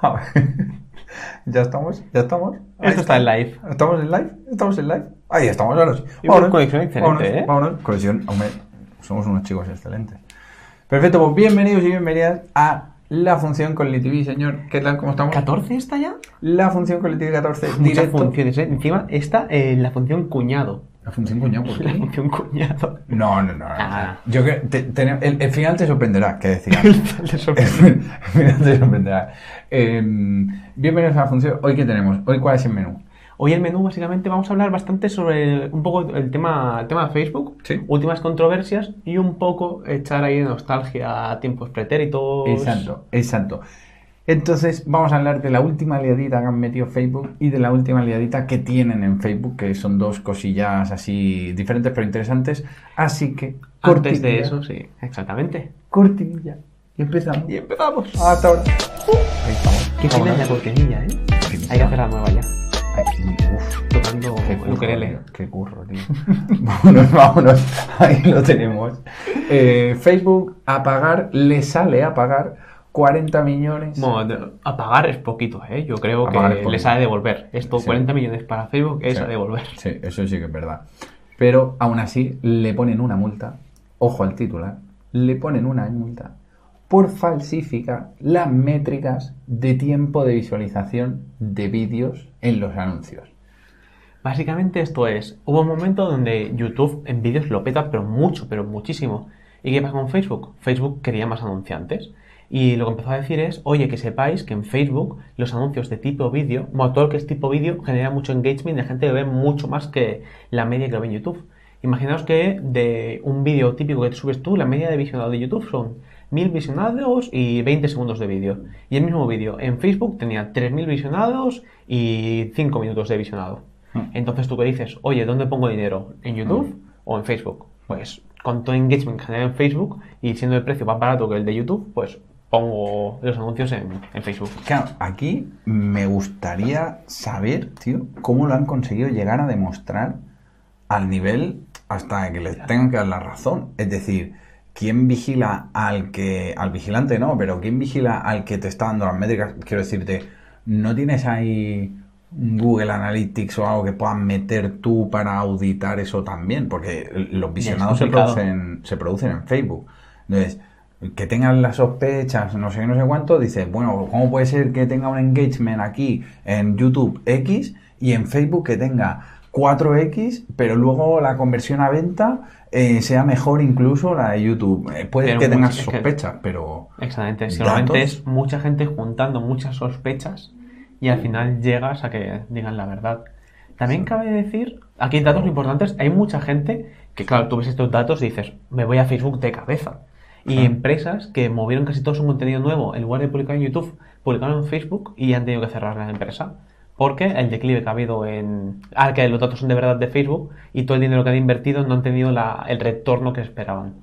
A ver. Ya estamos, ya estamos. Ahí Esto está en live. ¿Estamos en live? ¿Estamos en live? Ahí estamos, ahora sí. Una conexión excelente, vámonos, ¿eh? vámonos. Conexión, hombre, somos unos chicos excelentes. Perfecto, pues bienvenidos y bienvenidas a la función con LTV, señor. ¿Qué tal? ¿Cómo estamos? ¿14 está ya? La función con LTV 14, Muchas directo. funciones, ¿eh? Encima está eh, la función cuñado. La función cuñado, ¿por La qué? función cuñado. No, no, no. Ah. Yo creo te- te- el, el final te sorprenderá, que decía. El final te sorprenderá. Eh, bienvenidos a la función. ¿Hoy qué tenemos? ¿Hoy cuál es el menú? Hoy el menú básicamente vamos a hablar bastante sobre un poco el tema, el tema de Facebook, Sí. últimas controversias y un poco echar ahí de nostalgia a tiempos pretéritos. Exacto, exacto. Entonces vamos a hablar de la última liadita que han metido Facebook y de la última liadita que tienen en Facebook, que son dos cosillas así diferentes pero interesantes. Así que Antes de eso, sí, exactamente. cortinilla y empezamos. Y empezamos. Hasta ahora. Ahí estamos. Qué fina es la cortinilla, ¿eh? Hay que hacer la nueva ya. Uf. Tocando Qué curro, ukelele. qué curro, tío. vámonos, vámonos. Ahí lo tenemos. Eh, Facebook a pagar, le sale a pagar 40 millones. Bueno, de- a pagar es poquito, ¿eh? Yo creo A que pagar es le poquito. sale a devolver. Esto, Sí. 40 millones para Facebook, es Sí. a devolver. Sí, eso sí que es verdad. Pero aún así le ponen una multa, ojo al titular, le ponen una multa por falsificar las métricas de tiempo de visualización de vídeos en los anuncios. Básicamente esto es, hubo un momento donde YouTube en vídeos lo peta, pero mucho, pero muchísimo. ¿Y qué pasa con Facebook? Facebook quería más anunciantes. Y lo que empezó a decir es, oye, que sepáis que en Facebook los anuncios de tipo vídeo, bueno, todo lo que es tipo vídeo, genera mucho engagement y la gente lo ve mucho más que la media que lo ve en YouTube. Imaginaos que de un vídeo típico que te subes tú, la media de visionado de YouTube son 1000 visionados y 20 segundos de vídeo. Y el mismo vídeo en Facebook tenía 3000 visionados y 5 minutos de visionado. Hmm. Entonces tú que dices, oye, ¿dónde pongo dinero? ¿En YouTube o en Facebook? Pues con todo engagement que genera en Facebook y siendo el precio más barato que el de YouTube, pues pongo los anuncios en, en Facebook. Claro, aquí me gustaría saber, tío, cómo lo han conseguido llegar a demostrar al nivel hasta que les tengan que dar la razón. Es decir, ¿quién vigila al que, al vigilante no, pero quién vigila al que te está dando las métricas? Quiero decirte, ¿no tienes ahí Google Analytics o algo que puedas meter tú para auditar eso también? Porque los visionados se producen, se producen en Facebook. Entonces, que tengan las sospechas, no sé qué, no sé cuánto, dices, bueno, ¿cómo puede ser que tenga un engagement aquí en YouTube X y en Facebook que tenga 4X, pero luego la conversión a venta eh, sea mejor incluso la de YouTube? Eh, puede Pero que tengas mucho- es que- sospechas, pero... Exactamente, ¿Datos? normalmente es mucha gente juntando muchas sospechas y al final llegas a que digan la verdad. También cabe decir, aquí hay datos importantes, hay mucha gente que, claro, tú ves estos datos y dices, me voy a Facebook de cabeza. Y Ah. empresas que movieron casi todo su contenido nuevo, en lugar de publicar en YouTube, publicaron en Facebook y han tenido que cerrar la empresa. Porque el declive que ha habido en... Ah, que los datos son de verdad de Facebook y todo el dinero que han invertido no han tenido la- el retorno que esperaban.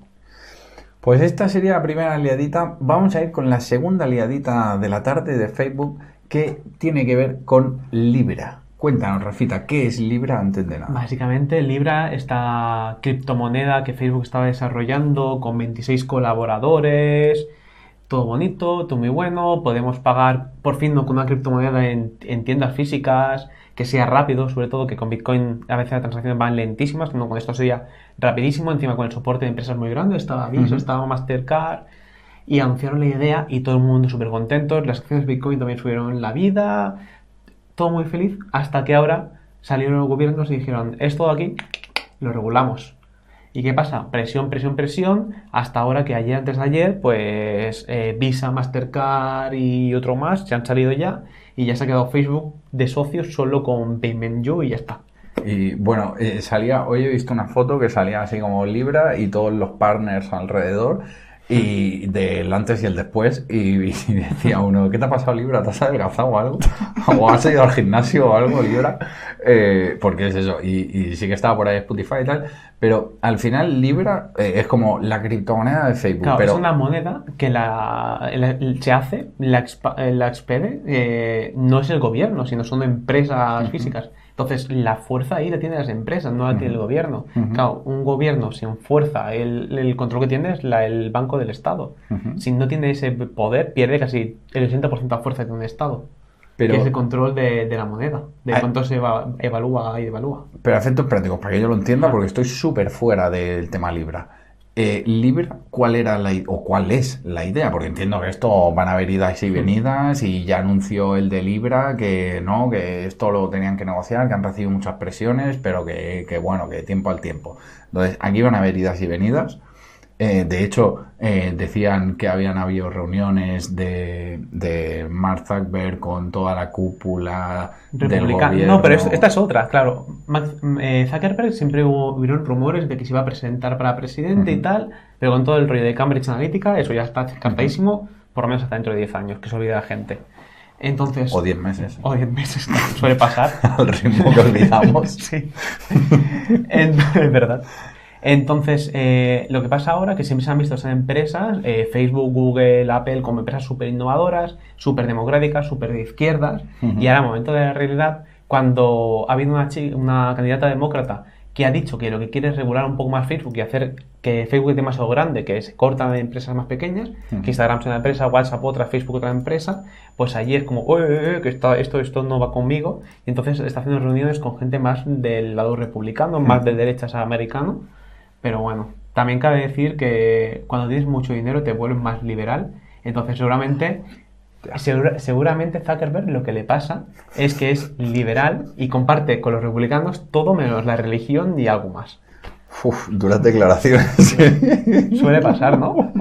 Pues esta sería la primera liadita. Vamos a ir con la segunda liadita de la tarde de Facebook que tiene que ver con Libra. Cuéntanos, Rafita, ¿qué es Libra antes de nada? Básicamente, Libra, esta criptomoneda que Facebook estaba desarrollando con 26 colaboradores, todo bonito, todo muy bueno, podemos pagar por fin con una criptomoneda en, en tiendas físicas, que sea rápido, sobre todo que con Bitcoin a veces las transacciones van lentísimas, no, con esto sería rapidísimo, encima con el soporte de empresas muy grandes, estaba Visa, Ujú. estaba Mastercard, y anunciaron la idea y todo el mundo súper contentos, las acciones de Bitcoin también subieron la vida, todo muy feliz, hasta que ahora salieron los gobiernos y dijeron, esto aquí lo regulamos. ¿Y qué pasa? Presión, presión, presión, hasta ahora que ayer, antes de ayer, pues eh, Visa, Mastercard y otro más se han salido ya y ya se ha quedado Facebook de socios solo con Payment You y ya está. Y bueno, eh, salía, hoy he visto una foto que salía así como Libra y todos los partners alrededor y del antes y el después y, y decía uno, ¿qué te ha pasado Libra? ¿Te has adelgazado o algo? ¿O has ido al gimnasio o algo Libra? Eh, porque es eso, y, y sí que estaba por ahí Spotify y tal, pero al final Libra eh, es como la criptomoneda de Facebook, Claro, pero es una moneda que la, la- se hace, la, expa- eh, la expede, eh, no es el gobierno, sino son empresas físicas. Entonces, la fuerza ahí la tienen las empresas, no la tiene el gobierno. Claro, un gobierno sin fuerza, el, el control que tiene es la, el Banco del Estado. Si no tiene ese poder, pierde casi el 80% de fuerza de un Estado. Pero- que es el control de, de la moneda, de Ah. cuánto se eva- evalúa y devalúa. Pero efectos prácticos, para que yo lo entienda, porque estoy súper fuera del tema Libra. Eh, Libra, ¿cuál era la o cuál es la idea? Porque entiendo que esto van a haber idas y venidas y ya anunció el de Libra que no, que esto lo tenían que negociar, que han recibido muchas presiones, pero que, que bueno, que tiempo al tiempo. Entonces, aquí van a haber idas y venidas. Eh, de hecho, eh, decían que habían habido reuniones de, de Mark Zuckerberg con toda la cúpula del gobierno. No, pero es- esta es otra, claro. Max- eh, Zuckerberg siempre hubo, hubieron rumores de que se iba a presentar para presidente y tal, pero con todo el rollo de Cambridge Analytica, eso ya está descartadísimo, por lo menos hasta dentro de 10 años, que se olvida la gente. Entonces. O 10 meses. O 10 meses, suele pasar. al ritmo que olvidamos. Sí. Es verdad. Entonces, eh, lo que pasa ahora es que siempre se han visto esas empresas, eh, Facebook, Google, Apple, como empresas súper innovadoras, súper democráticas, súper de izquierdas. Ujú. Y ahora, momento de la realidad, cuando ha habido una, candidata demócrata que ha dicho que lo que quiere es regular un poco más Facebook y hacer que Facebook es demasiado grande, que se corta de empresas más pequeñas, que Instagram es una empresa, WhatsApp otra, Facebook otra empresa, pues allí es como, "Oye, eh, que está, esto, esto no va conmigo, y entonces está haciendo reuniones con gente más del lado republicano, más de derechas americano, pero bueno, también cabe decir que cuando tienes mucho dinero te vuelves más liberal, entonces seguramente... segura- seguramente Zuckerberg lo que le pasa es que es liberal y comparte con los republicanos todo menos la religión y algo más. Uf, duras declaraciones. Suele pasar, ¿no?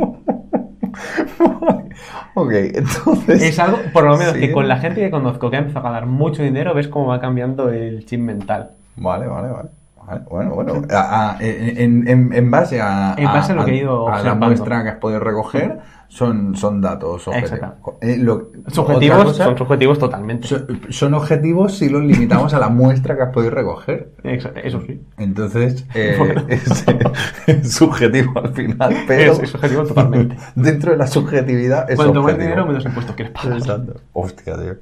ok, entonces. Es algo, por lo menos Sí. que con la gente que conozco que ha empezado a ganar mucho dinero, ves cómo va cambiando el chip mental. Vale, vale, vale. Vale, Bueno, bueno, a- a- en, en- en base a, En base a lo que he ido a la muestra que has podido recoger, son, son datos objetivos. Exacto. Eh, lo- Subjetivos, cosa, son subjetivos totalmente. son, son objetivos si los limitamos a la muestra que has podido recoger. Exa- Eso sí. Entonces, eh, Bueno. es, es subjetivo al final, pero Es- es subjetivo totalmente. dentro de la subjetividad es Cuanto más dinero, menos impuestos quieres pagar. Exacto. Hostia, tío.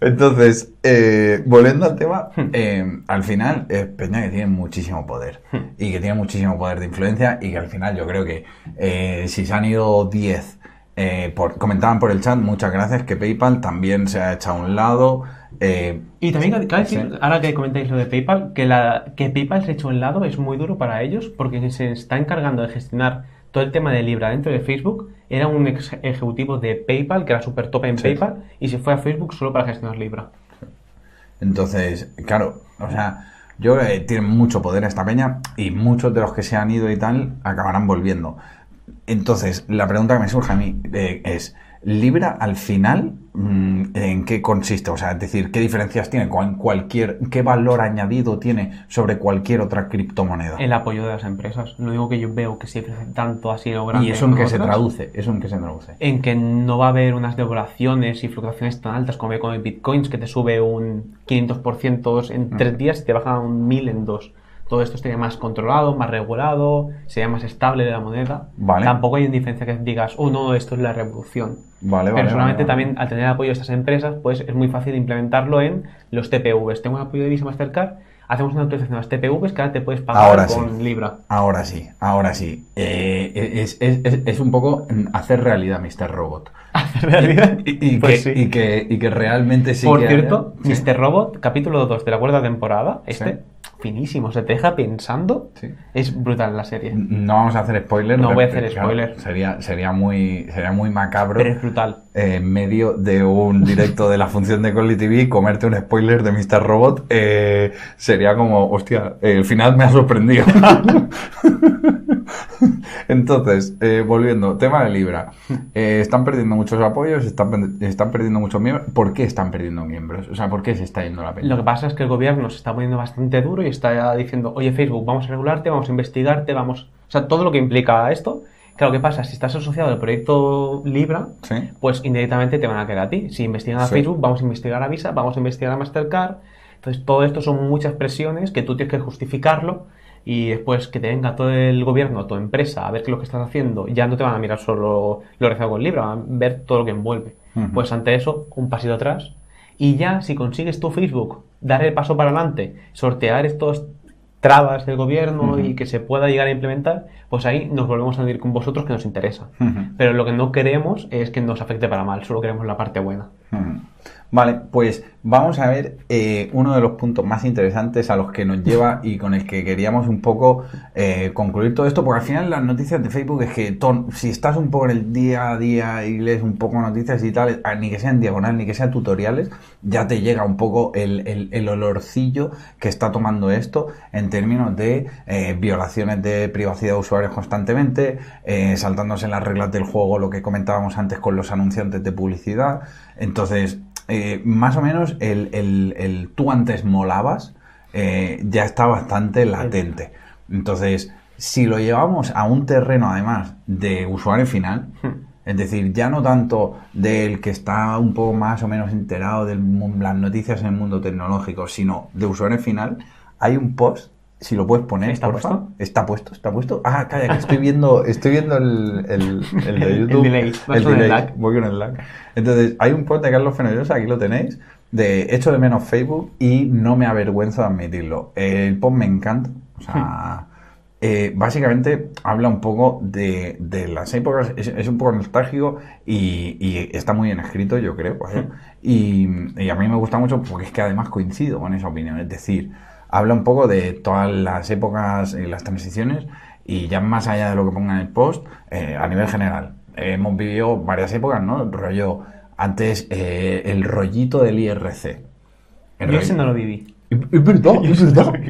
Entonces, eh, volviendo al tema, Hmm. eh, al final es Peña que tiene muchísimo poder Hmm. y que tiene muchísimo poder de influencia y que al final yo creo que eh, si se han ido 10, eh, por, comentaban por el chat, muchas gracias, que PayPal también se ha echado a un lado. eh, Y también Sí. ahora que comentáis lo de PayPal, que, la, que PayPal se echó a un lado es muy duro para ellos porque se está encargando de gestionar todo el tema de Libra dentro de Facebook. Era un ex ejecutivo de PayPal que era súper top en Sí. PayPal y se fue a Facebook solo para gestionar Libra. Entonces, claro, o sea, yo que tienen mucho poder esta peña y muchos de los que se han ido y tal acabarán volviendo. Entonces, la pregunta que me surge a mí eh, es, ¿Libra al final mm, en qué consiste? O sea, es decir, ¿qué diferencias tiene con cualquier, qué valor añadido tiene sobre cualquier otra criptomoneda? El apoyo de las empresas. Lo único que yo veo que se ofrece tanto así lo grande ¿Y eso en qué se traduce? ¿Eso en qué se traduce? En que no va a haber unas devaluaciones y fluctuaciones tan altas como hay con el Bitcoins, que te sube un 500% en Mm. tres días y te baja un 1000 en dos. Todo esto estaría más controlado, más regulado, sería más estable de la moneda. Vale. Tampoco hay una diferencia que digas, oh no, esto es la revolución. Vale, vale. Pero solamente vale, también al tener el apoyo de estas empresas, pues es muy fácil implementarlo en los TPVs. Tengo un apoyo de Visa Mastercard, hacemos una actualización a las TPVs que ahora te puedes pagar Ahora sí. con Libra. Ahora sí, ahora sí. Eh, es, es- es- es un poco hacer realidad Mr. Robot. En realidad, Y, y pues que, sí. y, que, y que realmente sí Por que cierto, haya-. Mr. Robot, capítulo 2 de la cuarta temporada, este. Finísimo, se te deja pensando. Sí. Es brutal la serie. No vamos a hacer spoiler. No voy a hacer claro, spoiler. sería, sería, muy, sería muy macabro Pero es brutal. eh, en medio de un directo de la función de Colly TV comerte un spoiler de Mr. Robot. eh, sería como, hostia, el final me ha sorprendido. Entonces, eh, volviendo, tema de Libra. Eh, están perdiendo muchos apoyos, están, están perdiendo muchos miembros. ¿Por qué están perdiendo miembros? O sea, ¿por qué se está yendo la pena? Lo que pasa es que el gobierno se está poniendo bastante duro y está diciendo, oye Facebook, vamos a regularte, vamos a investigarte, vamos... O sea, todo lo que implica esto. Claro, ¿qué pasa? Si estás asociado al proyecto Libra, Sí. pues indirectamente te van a quedar a ti. Si investigan a Sí. Facebook, vamos a investigar a Visa, vamos a investigar a Mastercard. Entonces, todo esto son muchas presiones que tú tienes que justificarlo y después que te venga todo el gobierno, tu empresa, a ver qué es lo que estás haciendo, ya no te van a mirar solo lo relacionado con Libra, van a ver todo lo que envuelve. Ujú. Pues ante eso, un pasito atrás. Y ya, si consigues tu Facebook dar el paso para adelante, sortear estos trabas del gobierno y que se pueda llegar a implementar, pues ahí nos volvemos a unir con vosotros que nos interesa. Pero lo que no queremos es que nos afecte para mal, solo queremos la parte buena. Vale, pues vamos a ver eh, uno de los puntos más interesantes a los que nos lleva y con el que queríamos un poco eh, concluir todo esto, porque al final las noticias de Facebook es que si estás un poco en el día a día y lees un poco noticias y tal, ni que sean diagonal, ni que sean tutoriales, ya te llega un poco el, el, olorcillo que está tomando esto en términos de eh, violaciones de privacidad de usuarios constantemente, saltándose las reglas del juego, lo que comentábamos antes con los anunciantes de publicidad. Entonces, eh, más o menos el, tú antes molabas eh, ya está bastante latente. Entonces, si lo llevamos a un terreno además de usuario final, hmm. es decir, ya no tanto del que está un poco más o menos enterado de las noticias en el mundo tecnológico, sino de usuario final, hay un post si lo puedes poner, ¿Está puesto? Está puesto, está puesto. Ah, calla, que estoy viendo, estoy viendo el, el, el de YouTube. el delay. El delay. Voy con el lag. Entonces, hay un post de Carlos Fenollosa, aquí lo tenéis, de Echo de menos Facebook y no me avergüenzo de admitirlo. El post me encanta. O sea, eh, básicamente habla un poco de, de las épocas, es, un poco nostálgico y, y, está muy bien escrito, yo creo. Y, y a mí me gusta mucho porque es que además coincido con esa opinión. Es decir, habla un poco de todas las épocas y las transiciones y ya más allá de lo que ponga en el post, eh, a nivel general. hemos vivido varias épocas, ¿no? El rollo, antes eh, el rollito del IRC. Yo ese no lo viví. Es verdad, es verdad.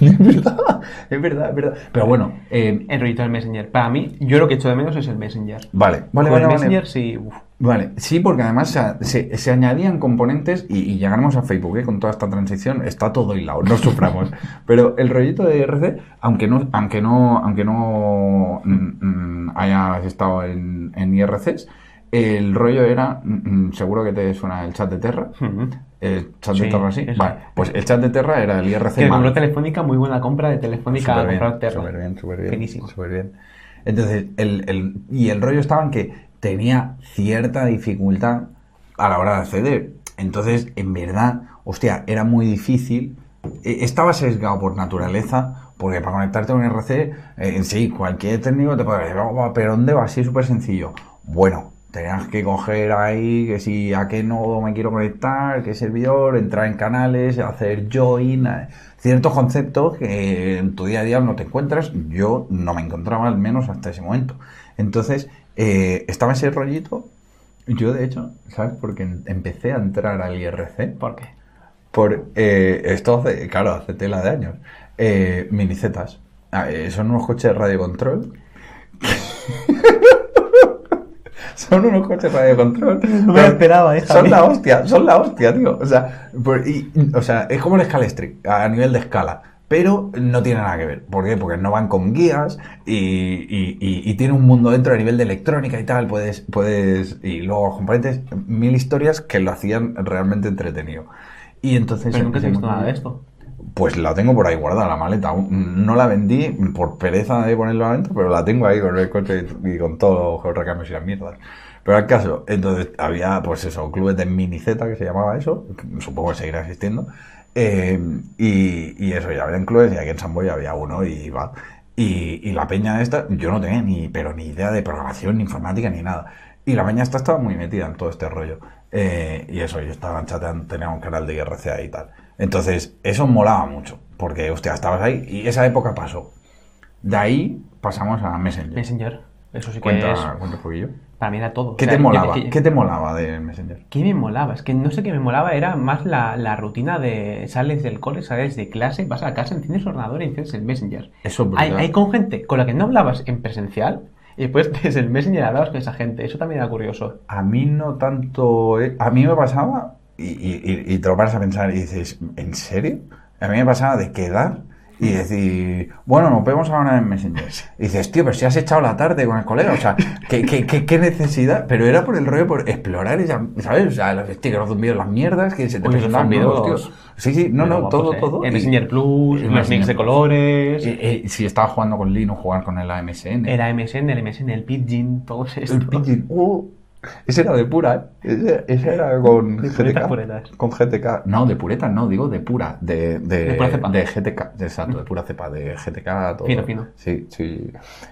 Es verdad, es verdad, es verdad. Pero bueno. Eh, el rollito del Messenger. Para mí, yo lo que echo de menos es el Messenger. Vale, vale, vale. El Messenger sí. Vale, sí, porque además se, se, añadían componentes y, y, llegamos a Facebook ¿eh? con toda esta transición, está todo hilado, no suframos. Pero el rollito de IRC, aunque no, aunque no, aunque no mm, mm, hayas estado en, en IRCs, el rollo era, mm, seguro que te suena el chat de Terra. El chat de Terra, sí. Vale, pues el chat de Terra era el IRC. Que compró Telefónica, muy buena compra de Telefónica a comprar Terra. Súper bien, súper bien. Súper bien. Entonces, el, el, y el rollo estaba en que tenía cierta dificultad a la hora de acceder. Entonces, en verdad, hostia, era muy difícil. E, estaba sesgado por naturaleza, porque para conectarte a un RC, eh, en sí, cualquier técnico te puede decir, oh, pero ¿dónde va? Así súper sencillo. Bueno, tenías que coger ahí que si a qué nodo me quiero conectar, qué servidor, entrar en canales, hacer join, eh, ciertos conceptos que en tu día a día no te encuentras. Yo no me encontraba al menos hasta ese momento. Entonces, eh, estaba ese rollito. Yo, de hecho, ¿sabes? Porque empecé a entrar al IRC. ¿Por qué? Por eh, esto hace, claro, hace tela de años. Eh, minicetas. Ah, eh, son unos coches de radio control. son unos coches radio control. No me lo esperaba, hija Son la hostia, son la hostia, tío. O sea, o sea, es como el Scalestric a nivel de escala pero no tiene nada que ver. ¿Por qué? Porque no van con guías y, tiene un mundo dentro a nivel de electrónica y tal. Puedes, puedes, y luego componentes, mil historias que lo hacían realmente entretenido. Y entonces. ¿Pero nunca te he visto nada de esto? Pues la tengo por ahí guardada, la maleta. No la vendí por pereza de ponerla adentro, pero la tengo ahí con el coche y con todos los recambios y las mierdas. Pero al caso, entonces había, pues eso, clubes de mini Z que se llamaba eso, supongo que seguirá existiendo, eh, y, eso, ya había clubes y aquí en San Boy había uno y va. Y, la peña esta, yo no tenía ni, pero ni idea de programación, ni informática, ni nada. Y la peña esta estaba muy metida en todo este rollo. Eh, y eso, yo estaba chateando, tenía un canal de IRC y tal. Entonces, eso molaba mucho, porque, hostia, estabas ahí y esa época pasó. De ahí pasamos a Messenger. Messenger, eso sí que cuenta, es... Cuenta un poquillo. Para mí era todo. ¿Qué te molaba? ¿Qué te molaba de Messenger? ¿Qué me molaba? Es que no sé qué me molaba, era más la, rutina de sales del cole, sales de clase, vas a casa, enciendes el ordenador y enciendes el Messenger. Eso es hay, hay con gente con la que no hablabas en presencial y después desde el Messenger hablabas con esa gente. Eso también era curioso. A mí no tanto... Eh, a mí me pasaba, y, y, y te lo paras a pensar y dices, ¿en serio? A mí me pasaba de quedar y decir, bueno, nos vemos ahora en Messenger. Y dices, tío, pero si has echado la tarde con el colega, o sea, ¿qué, qué, qué, necesidad? Pero era por el rollo, por explorar, esa, ¿sabes? O sea, los stickers de las mierdas que se te presentaban videos, tío. Sí, sí, no, no, todo, ¿eh? todo. En Messenger Plus, los mix de colores. si estaba jugando con Linux, jugar con el AMSN. El AMSN, el MSN, el Pidgin, todos estos. El Pidgin, oh, Ese era de pura, ¿eh? Ese, ese era con De GTK. puretas. Con GTK. No, de puretas no, digo de pura. De, de, De pura cepa. de GTK. Exacto, de pura cepa. De GTK, todo. Fino, fino. Sí, sí.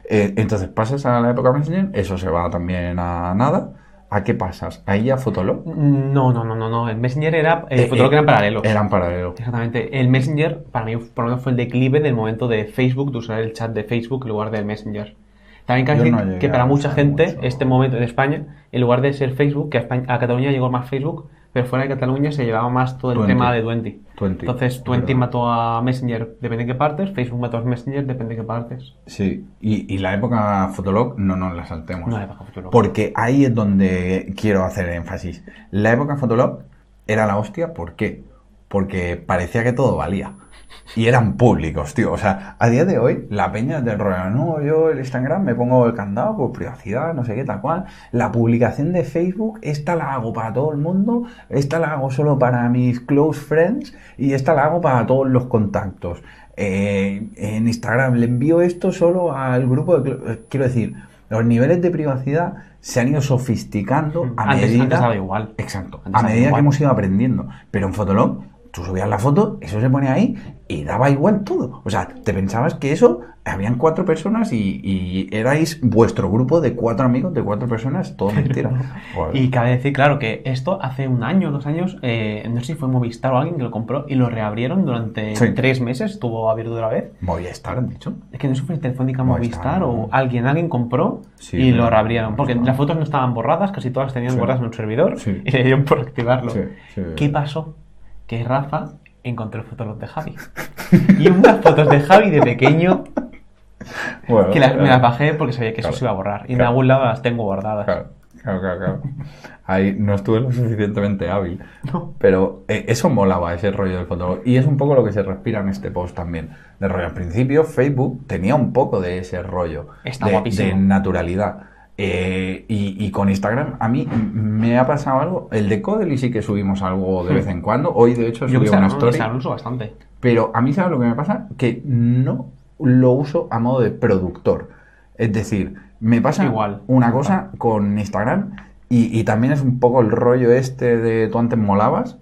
Eh, entonces pasas a la época Messenger, eso se va también a nada. ¿A qué pasas? Ahí a Fotolog. No, no, no, no, no. El Messenger era. Eh, Eh, Fotolog eh, eran paralelos. Eran paralelos. Exactamente. El Messenger, para mí, por lo menos fue el declive del momento de Facebook, de usar el chat de Facebook en lugar del Messenger. También decir no que para mucha gente, mucho. este momento en España, en lugar de ser Facebook, que a, España- a Cataluña llegó más Facebook, pero fuera de Cataluña se llevaba más todo el tema de Twenty. Entonces, es Twenty mató a Messenger, depende de qué partes, Facebook mató a Messenger, depende de qué partes. Sí. Y, y la época Fotolog no nos la saltemos. No, la época Fotolog. Porque ahí es donde quiero hacer énfasis. La época Fotolog era la hostia, ¿por qué? Porque parecía que todo valía. Y eran públicos, tío. O sea, a día de hoy, la peña del rollo, no, yo el Instagram me pongo el candado por privacidad, no sé qué, tal cual. La publicación de Facebook, esta la hago para todo el mundo, esta la hago solo para mis close friends y esta la hago para todos los contactos. Eh, en Instagram le envío esto solo al grupo de... eh, Quiero decir, los niveles de privacidad se han ido sofisticando a Antes- medida... antes daba igual. Exacto. Antes A medida que hemos ido aprendiendo. Pero en Fotolog, tú subías la foto, eso se ponía ahí y daba igual todo. O sea, te pensabas que eso, habían cuatro personas y, y erais vuestro grupo de cuatro amigos, de cuatro personas, todo mentira. Y cabe decir, claro, que esto hace un año, dos años, eh, no sé si fue Movistar o alguien que lo compró y lo reabrieron durante Sí. tres meses, estuvo abierto otra vez. Movistar, han dicho. Es que no sé si fue Telefónica Movistar, Movistar o alguien, alguien compró Sí, y lo reabrieron. Porque Movistar. las fotos no estaban borradas, casi todas tenían Sí. borradas en un servidor y le dieron por activarlo. ¿Qué pasó? Que Rafa encontró fotos de Javi. y unas fotos de Javi de pequeño Bueno, que las- me claro. las bajé porque sabía que Claro. eso se iba a borrar. Y en Claro. algún lado las tengo guardadas. Claro, claro, claro. Ahí no estuve lo suficientemente hábil. No. Pero eh, eso molaba, ese rollo del fotógrafo. Y es un poco lo que se respira en este post también. De rollo, al principio Facebook tenía un poco de ese rollo. Está de, guapísimo. de naturalidad. Eh, y, y con Instagram, a mí me ha pasado algo. El de Codely sí que subimos algo de vez en cuando. Hoy, de hecho, Hmm. Subí una story. Instagram uso bastante. Pero a mí, ¿sabes lo que me pasa? Que no lo uso a modo de productor. Es decir, me pasa Igual. una cosa con Instagram y, y también es un poco el rollo este de tú antes molabas,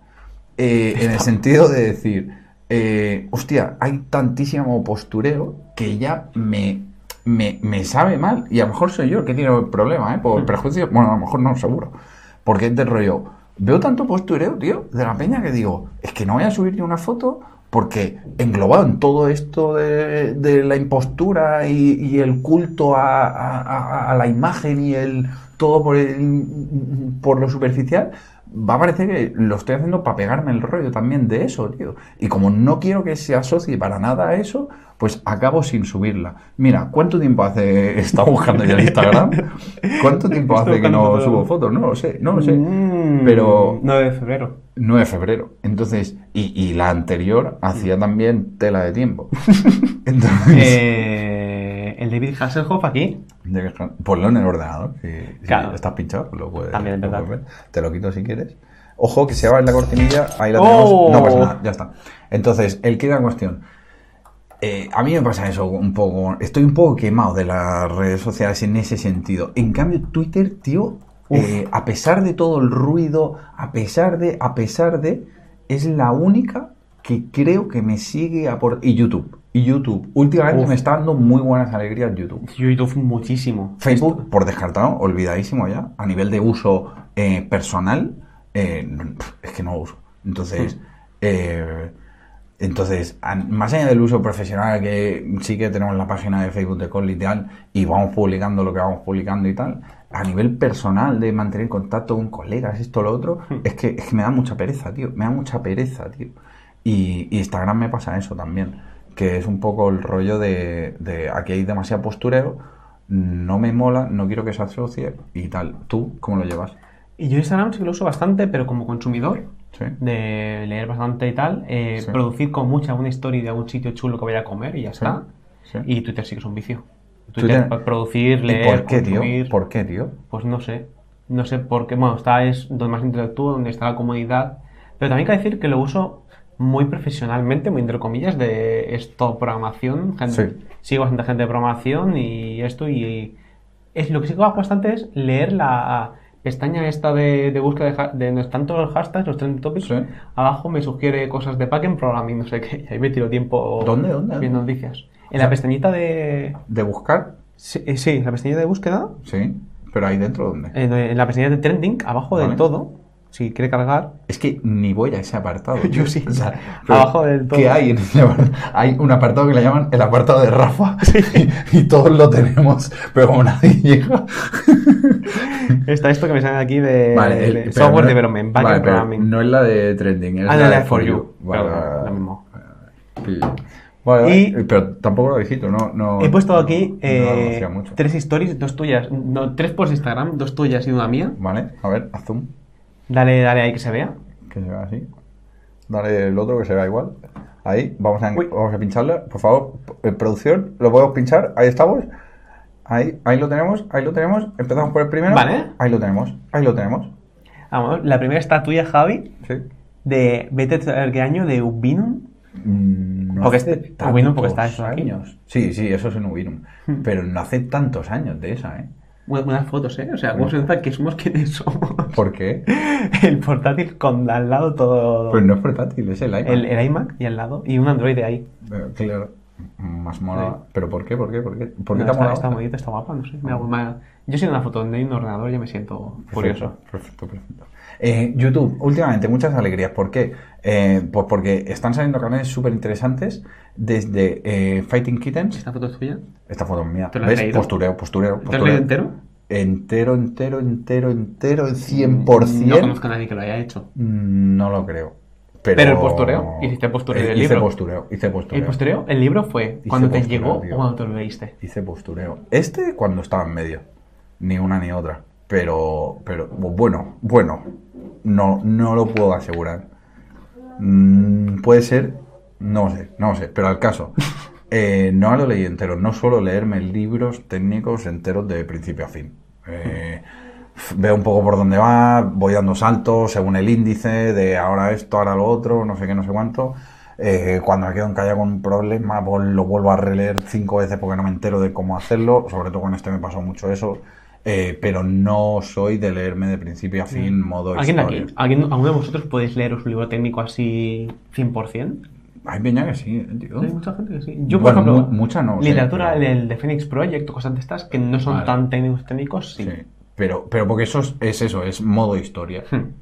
eh, en el sentido de decir, eh, hostia, hay tantísimo postureo que ya me, me, me sabe mal. Y a lo mejor soy yo el que tiene el problema, ¿eh? Por prejuicio. Bueno, a lo mejor no, seguro. Porque es de rollo. Veo tanto postureo, tío, de la peña que digo, es que no voy a subir ni una foto porque englobado en todo esto de, de la impostura y, y el culto a, a- a- a la imagen y el todo por, el, por lo superficial, va a parecer que lo estoy haciendo para pegarme el rollo también de eso, tío. Y como no quiero que se asocie para nada a eso, pues acabo sin subirla. Mira, ¿cuánto tiempo hace... Está buscando ya el Instagram. ¿Cuánto tiempo hace que no todo. subo fotos? No lo sé, no lo sé. Mm, Pero 9 de febrero. 9 de febrero. Entonces, y, y la anterior hacía también tela de tiempo. Entonces, Eh, el David Hasselhoff aquí. que- ponlo en el ordenador. Si, si Claro. estás pinchado, lo puedes, También lo puedes ver. Te lo quito si quieres. Ojo, que se va en la cortinilla. Ahí la ¡Oh! tenemos. No pasa nada, ya está. Entonces, el que da cuestión. Eh, a mí me pasa eso un poco. Estoy un poco quemado de las redes sociales en ese sentido. En cambio, Twitter, tío, eh, a pesar de todo el ruido, a pesar de, a pesar de, es la única que creo que me sigue a por y YouTube. Y YouTube. Últimamente Uf. me está dando muy buenas alegrías YouTube. Yo YouTube muchísimo. Facebook, por descartado, olvidadísimo ya. A nivel de uso eh, personal, es que no uso. Entonces, entonces, más allá del uso profesional, que sí que tenemos la página de Facebook de Call y tal, y vamos publicando lo que vamos publicando y tal, a nivel personal de mantener contacto con colegas, esto, lo otro, es, que, es que me da mucha pereza, tío. Me da mucha pereza, tío. Y, y Instagram me pasa eso también, que es un poco el rollo de, de aquí hay demasiado postureo, no me mola, no quiero que se asocie y tal. ¿Tú cómo lo llevas? Y yo Instagram sí que lo uso bastante, pero como consumidor, Sí. de leer bastante y tal, eh, Sí. producir con mucha una historia de algún sitio chulo que vaya a comer y ya está. Y Twitter sí que es un vicio. Twitter, Twitter- para producir, ¿Y leer, por qué, tío? consumir, ¿Por qué, tío? pues no sé. No sé por qué. Bueno, está es donde más interactúo, donde está la comunidad. Pero también hay que decir que lo uso muy profesionalmente, muy entre comillas, de esto, programación. Gente, Sí. Sigo bastante gente de programación y esto. Y es lo que sí que hago bastante es leer la pestaña esta de, de búsqueda de, de donde están todos los hashtags, los trending topics, Sí. abajo me sugiere cosas de backend programming, no sé qué, y ahí me tiro tiempo ¿Dónde, dónde, viendo dónde? noticias. En la pestañita de... ¿De buscar? Sí, eh, sí, la pestañita de búsqueda, Sí. Pero ahí dentro, ¿dónde? en, en la pestaña de trending, abajo Vale. del todo, si quiere cargar, Es que ni voy a ese apartado. Yo sí. O sea, Abajo del todo. ¿Qué hay en ese apartado? Hay un apartado que le llaman el apartado de Rafa. Y, y todos lo tenemos, pero como nadie llega. está esto que me sale aquí de, Vale, el- de pero software no- development, vale, programming. No es la de trending, es Ah, la de la for you. Claro, vale, vale. mismo. Vale. Y- pero tampoco lo visito, no, no. He puesto aquí eh, tres stories, dos tuyas, no, tres de Instagram, dos tuyas y una mía. Vale, a ver, haz zoom, Dale, dale ahí que se vea. que se vea así. Dale el otro que se vea igual. Ahí, vamos a, Uy. vamos a pincharle, por favor. eh, producción, lo podemos pinchar, ahí estamos. Ahí, ahí lo tenemos, ahí lo tenemos. Empezamos por el primero. Vale. Ahí lo tenemos, ahí lo tenemos. Vamos, la primera está tuya, Javi, Sí. de vete a qué año, de Ubinum. Mm, No Porque este- Ubinum porque está eso aquí. años. Sí, sí, eso es en Ubinum. Pero no hace tantos años de esa, ¿eh? Bu- Buenas fotos, ¿eh? O sea, ¿cómo se nota que somos quienes somos? ¿Por qué? El portátil con al lado todo... Pues no es portátil, es el iPad. el, el iMac y al lado, y un Android ahí. Claro. Más mola. Sí. ¿Pero por qué? ¿Por qué? ¿Por qué? ¿Por qué No, te está, está bonita, está guapa, no sé. me hago- me- Yo soy una foto hay un ordenador ya me siento curioso. Perfecto, perfecto. Eh, YouTube, últimamente muchas alegrías. ¿Por qué? Eh, pues porque están saliendo canales súper interesantes desde eh, Fighting Kittens. ¿Esta foto es tuya? Esta foto es mía. ¿Te has ¿Ves? leído? Postureo, postureo, ¿Te has postureo. leído entero? Entero, entero, entero, entero, el 100%. No conozco a nadie que lo haya hecho. Mm, No lo creo. Pero, Pero el postureo, hiciste postureo Eh, del hice libro. postureo, hice postureo. ¿El postureo? ¿El libro fue cuando te postureo, llegó tío. o cuando te lo leíste? Hice postureo. Este cuando estaba en medio. Ni una ni otra. Pero, pero bueno, bueno. No, no lo puedo asegurar. Mm, puede ser, no sé, no sé, pero al caso. Eh, no lo leí entero, no suelo leerme libros técnicos enteros de principio a fin. Eh, veo un poco por dónde va, voy dando saltos según el índice de ahora esto, ahora lo otro, no sé qué, no sé cuánto. Eh, cuando me quedo encallado con un problema, lo vuelvo a releer cinco veces porque no me entero de cómo hacerlo. Sobre todo con este me pasó mucho eso. Eh, pero no soy de leerme de principio a fin modo ¿Alguien aquí? ¿Alguien, ¿Alguno de vosotros podéis leeros un libro técnico así 100%? Hay peña que sí, tío. Hay mucha gente que sí. Yo, por Bueno, ejemplo, mu- mucha no literatura, pero- el de Phoenix Project o cosas de estas que no son Vale. tan técnicos técnicos, sí. Sí, pero, pero porque eso es, es eso, es modo historia. Hmm.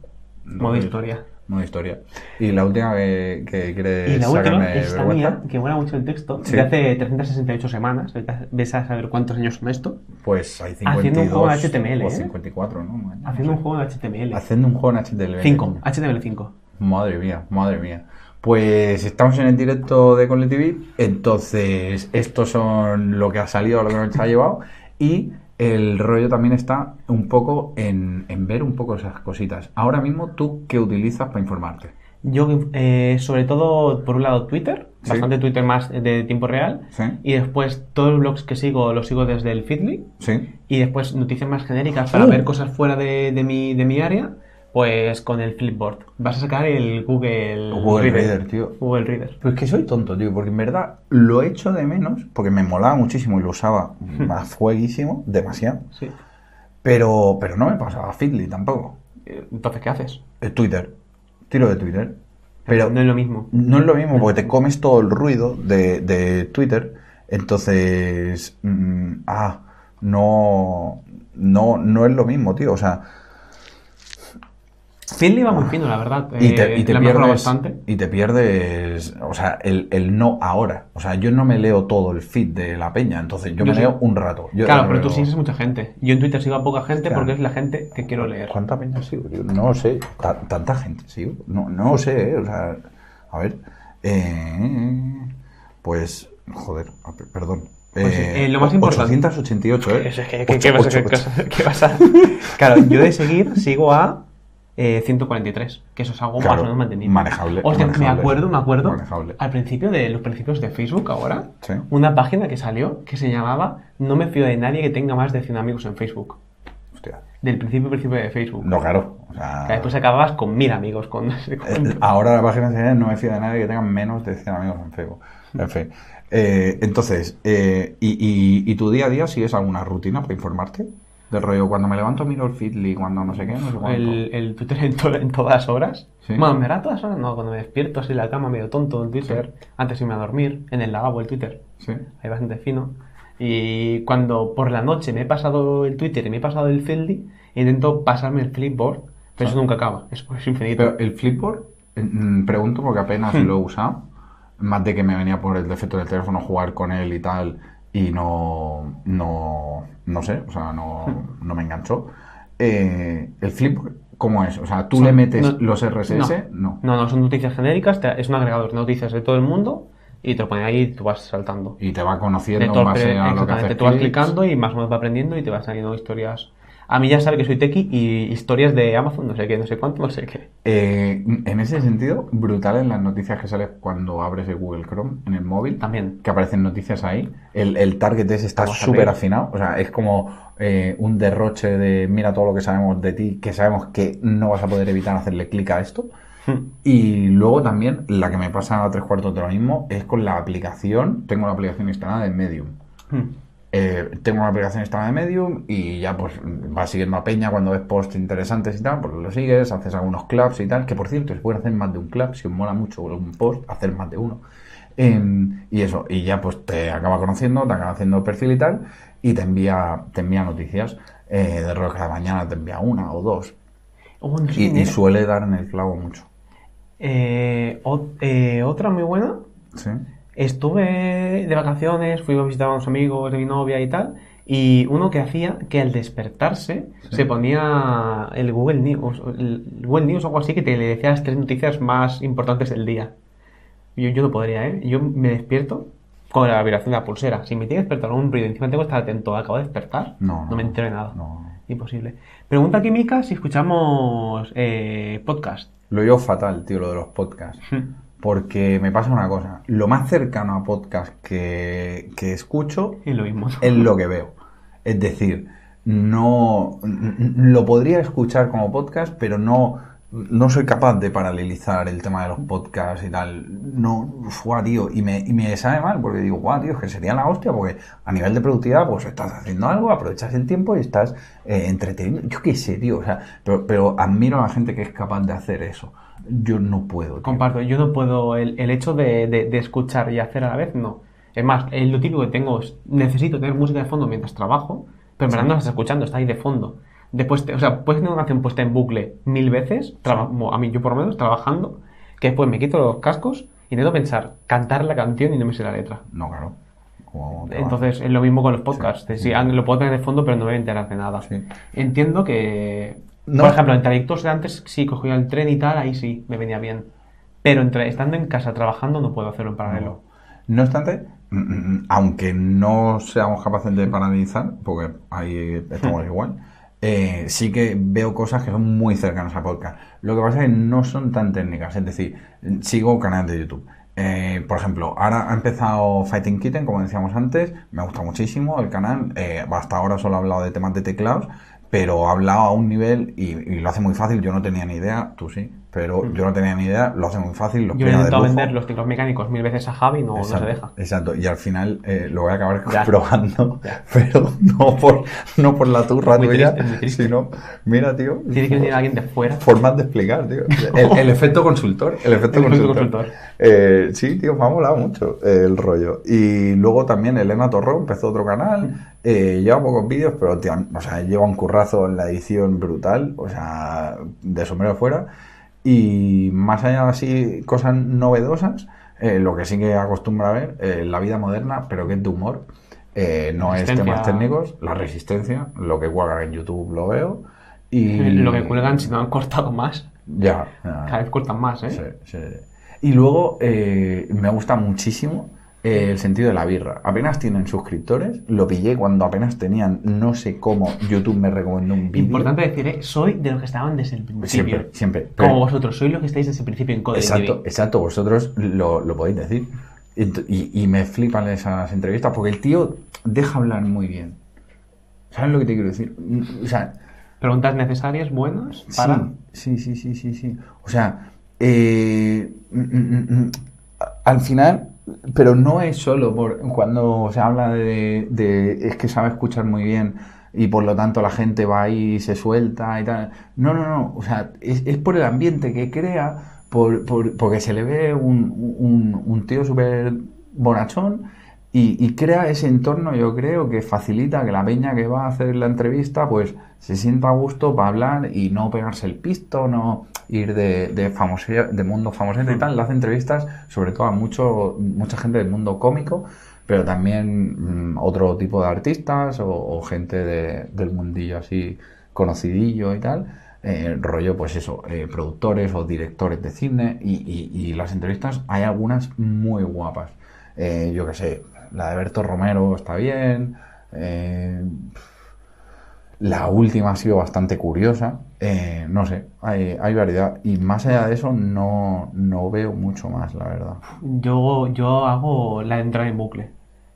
Modo historia. Modo historia. Y la última que, que quieres Y la última, sacarme esta mía, que mola mucho el texto, Sí. de hace 368 semanas, ves a saber cuántos años son esto, pues hay 52 Haciendo un juego en HTML, o ¿eh? 54, ¿no? haciendo un juego en HTML. Haciendo un juego en HTML. 5, HTML5. Madre mía, madre mía. Pues estamos en el directo de Conle TV, entonces estos son lo que ha salido, lo que nos ha llevado y el rollo también está un poco en, en ver un poco esas cositas. Ahora mismo, ¿tú qué utilizas para informarte? Yo, eh, sobre todo, por un lado, Twitter, Sí. bastante Twitter más de tiempo real, ¿Sí? y después todos los blogs que sigo los sigo desde el Feedly, ¿Sí? y después noticias más genéricas para Uh. ver cosas fuera de, de mi, de mi área, pues con el Flipboard. Vas a sacar el Google, Google Reader, tío. Google Reader. Pues que soy tonto, tío, porque en verdad lo echo de menos, porque me molaba muchísimo y lo usaba más fueguísimo, demasiado, Sí. pero, pero no me pasaba Feedly tampoco. Eh, Entonces, ¿qué haces? Eh, Twitter, tiro de Twitter. Pero no es lo mismo. no es lo mismo porque te comes todo el ruido de, de Twitter, entonces, mm, ah, no, no, no es lo mismo, tío, o sea, Feedly va muy fino, la verdad. y te, Eh, y te pierdes, bastante. y te pierdes, o sea, el, el no ahora, o sea, yo no me leo todo el feed de la peña, entonces yo, Yo me sí. leo un rato. Yo Claro, pero tú leo- sigues mucha gente. Yo en Twitter sigo a poca gente Claro. porque es la gente que quiero leer. ¿Cuánta peña sigo? tío? No lo sé. Ta- ¿Tanta gente sigo? No, no lo sé, ¿eh? O sea, a ver. eh, pues, joder, perdón. Pues, eh, lo más importante- 888, ¿eh? Eso es que- que- Ocho- ¿Qué vas a- ocho- qué vas a- qué vas a- Claro, yo de seguir sigo a eh, 143, que eso es algo Claro, más o menos mantenido. manejable, Hostia, me manejable, acuerdo, me acuerdo, manejable. al principio de los principios de Facebook ahora, Sí. una página que salió que se llamaba No me fío de nadie que tenga más de 100 amigos en Facebook. Hostia. Del principio principio de Facebook. No, claro. O sea, Que después acababas con mil amigos, con eh, ahora la página sería no me fío de nadie que tenga menos de 100 amigos en Facebook. En fin. Eh, entonces, eh, y, y- y tu día a día sigues alguna rutina para informarte? Del rollo, cuando me levanto miro el Fitly, cuando no sé qué, no sé cuánto. El, el Twitter en, to- en todas horas. Sí. Bueno, ¿me hará todas horas? No, cuando me despierto así en la cama medio tonto en Twitter, antes de irme a dormir, en el lavabo el Twitter. Sí. Ahí bastante fino. Y cuando por la noche me he pasado el Twitter y me he pasado el Feedly, intento pasarme el Flipboard, pero eso nunca acaba, es, es infinito. Pero el Flipboard, mm, pregunto porque apenas Hmm. lo he usado, más de que me venía por el defecto del teléfono jugar con él y tal, y no, no, no sé, o sea, no, Hmm. no me enganchó. Eh, el Flipboard, ¿cómo es? O sea, tú Son- le metes no- los RSS, no, no, no, son noticias genéricas, te- es un agregador de noticias de todo el mundo y te lo pone ahí y tú vas saltando. y te va conociendo en base a lo que haces tú vas clicando y más o menos va aprendiendo y te va saliendo historias. A mí ya sabe que soy tequi y historias de Amazon, no sé qué, no sé cuánto, no sé qué. Eh, en ese sentido, brutal en las noticias que sales cuando abres el Google Chrome en el móvil. También. Que aparecen noticias ahí. El, el target ese está súper afinado. O sea, es como eh, un derroche de mira todo lo que sabemos de ti, que sabemos que no vas a poder evitar hacerle clic a esto. Y luego también, la que me pasa a tres cuartos de lo mismo, es con la aplicación. Tengo la aplicación instalada de Medium. Eh, tengo una aplicación instalada de Medium y ya pues vas siguiendo a Peña cuando ves posts interesantes y tal, pues lo sigues, haces algunos clubs y tal, que por cierto se pueden hacer más de un club, si os mola mucho un post, hacer más de uno. Em, y eso, y ya pues te acaba conociendo, te acaba haciendo el perfil y tal, y te envía, te envía noticias. Eh, de rollo cada mañana te envía una o dos. Oh, Y, suele dar en el clavo mucho. Eh, ot- eh, otra muy buena. ¿Sí? Estuve de vacaciones, fui a visitar a unos amigos de mi novia y tal. Y uno que hacía que al despertarse Sí. se ponía el Google News, el Google News o algo así que te le decía las tres noticias más importantes del día. Yo, yo no podría, ¿eh? Yo me despierto con la vibración de la pulsera. Si me tiene que despertar un ruido, encima tengo que estar atento, acabo de despertar, No, no, me entero de nada. no. Imposible. Pregunta química si escuchamos eh, podcast. Lo llevo fatal, tío, lo de los podcasts. Porque me pasa una cosa. Lo más cercano a podcast que, que escucho Y lo mismo. es lo que veo. Es decir, no lo podría escuchar como podcast, pero no, no soy capaz de paralelizar el tema de los podcasts y tal. No, guau, tío, y me, y me sabe mal porque digo, guau, tío, es que sería la hostia porque a nivel de productividad, pues estás haciendo algo, aprovechas el tiempo y estás eh, entreteniendo. Yo qué sé, tío, o sea, pero, pero admiro a la gente que es capaz de hacer eso. Yo no puedo. tío. Comparto, yo no puedo, el, el hecho de, de- de escuchar y hacer a la vez, no. Es más, el, lo típico que tengo es, necesito tener música de fondo mientras trabajo, pero en verdad no la estás escuchando, está ahí de fondo. Después, te- o sea, puedes tener una canción puesta en bucle mil veces, traba- a mí yo por lo menos, trabajando, que después me quito los cascos y intento pensar, cantar la canción y no me sé la letra. No, claro. Entonces es lo mismo con los podcasts. Sí, Sí, sí. ah, lo puedo tener de fondo, pero no me voy a enterar de nada. Entiendo que, No. por ejemplo, en trayectos de antes, sí, cogía el tren y tal, ahí sí, me venía bien. Pero entre, estando en casa trabajando no puedo hacerlo en paralelo. No obstante, mm, mm, aunque no seamos capaces de paralizar, porque ahí estamos igual, eh, sí que veo cosas que son muy cercanas a podcast. Lo que pasa es que no son tan técnicas, es decir, sigo canales de YouTube. Eh, por ejemplo, ahora ha empezado Fighting Kitten, como decíamos antes, me gusta muchísimo el canal, eh, hasta ahora solo ha hablado de temas de teclados, pero ha hablado a un nivel y, y lo hace muy fácil, yo no tenía ni idea, tú sí, pero yo no tenía ni idea, lo hace muy fácil, lo Yo he intentado vender los teclados mecánicos mil veces a Javi y no, no se deja. Exacto, y al final eh, lo voy a acabar Ya. probando, Ya. pero no por, no por la turra Muy tuya, triste, sino, mira, tío, Tiene que venir alguien de fuera. formas de explicar, tío. El, el efecto consultor, el efecto El consultor. consultor. Eh, sí, tío, me ha molado mucho eh, el rollo. Y luego también Elena Torró empezó otro canal, lleva pocos vídeos, pero tío, o sea, lleva un currazo en la edición brutal, o sea, de sombrero fuera. Y más allá de así cosas novedosas, eh, lo que sí que acostumbra a ver, eh, la vida moderna, pero que es de humor. Eh, no es temas técnicos, la resistencia, lo que cuelgan en YouTube lo veo. Y Lo que cuelgan si no han cortado más. Ya, ya. Cada vez cortan más, ¿eh? Sí, sí. Y luego eh, me gusta muchísimo eh, el sentido de la birra. Apenas tienen suscriptores, lo pillé cuando apenas tenían, no sé cómo, YouTube me recomendó un vídeo. Importante decir, ¿eh? Soy de los que estaban desde el principio. Siempre, siempre. Como vosotros, sois los que estáis desde el principio en Code Exacto, TV. exacto, vosotros lo, lo podéis decir. Y, y me flipan esas entrevistas porque el tío deja hablar muy bien. ¿Sabes lo que te quiero decir? O sea, Preguntas necesarias, buenas, para... Sí, sí, sí, sí, sí, sí. O sea, eh, mm, mm, mm, al final, pero no es solo por cuando se habla de, de- es que sabe escuchar muy bien, y por lo tanto la gente va ahí y se suelta y tal. No, no, no. O sea, es, es por el ambiente que crea, por, por- porque se le ve un, un- tío súper bonachón y, y crea ese entorno, yo creo, que facilita que la peña que va a hacer la entrevista, pues se sienta a gusto para hablar y no pegarse el pisto, no ir de, de, famoseo- de mundo famosete y tal. Le hace entrevistas, sobre todo a mucho, mucha gente del mundo cómico, pero también mm, otro tipo de artistas o, o gente de- del mundillo así conocidillo y tal. Eh, rollo, pues eso, eh, productores o directores de cine y, y- y las entrevistas hay algunas muy guapas. Eh, yo qué sé, la de Berto Romero está bien. La última ha sido bastante curiosa. eh, no sé, hay, hay variedad. Y más allá de eso, no, no veo mucho más, la verdad. Yo, yo hago la entrada en bucle.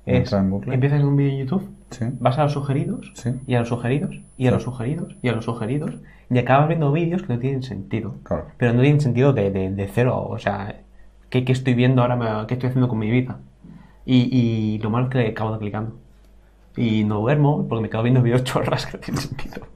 Es, en bucle. Empiezas en un vídeo en YouTube, Sí. vas a los sugeridos, Sí. y a los sugeridos, y a los sugeridos, y a los sugeridos, y acabas viendo vídeos que no tienen sentido. Claro. Pero no tienen sentido de, de- de cero. O sea, ¿qué, qué estoy viendo ahora? ¿Qué estoy haciendo con mi vida? Y, y lo malo es que acabo clicando. Y no duermo porque me quedo viendo vídeos chorras que no tienen sentido.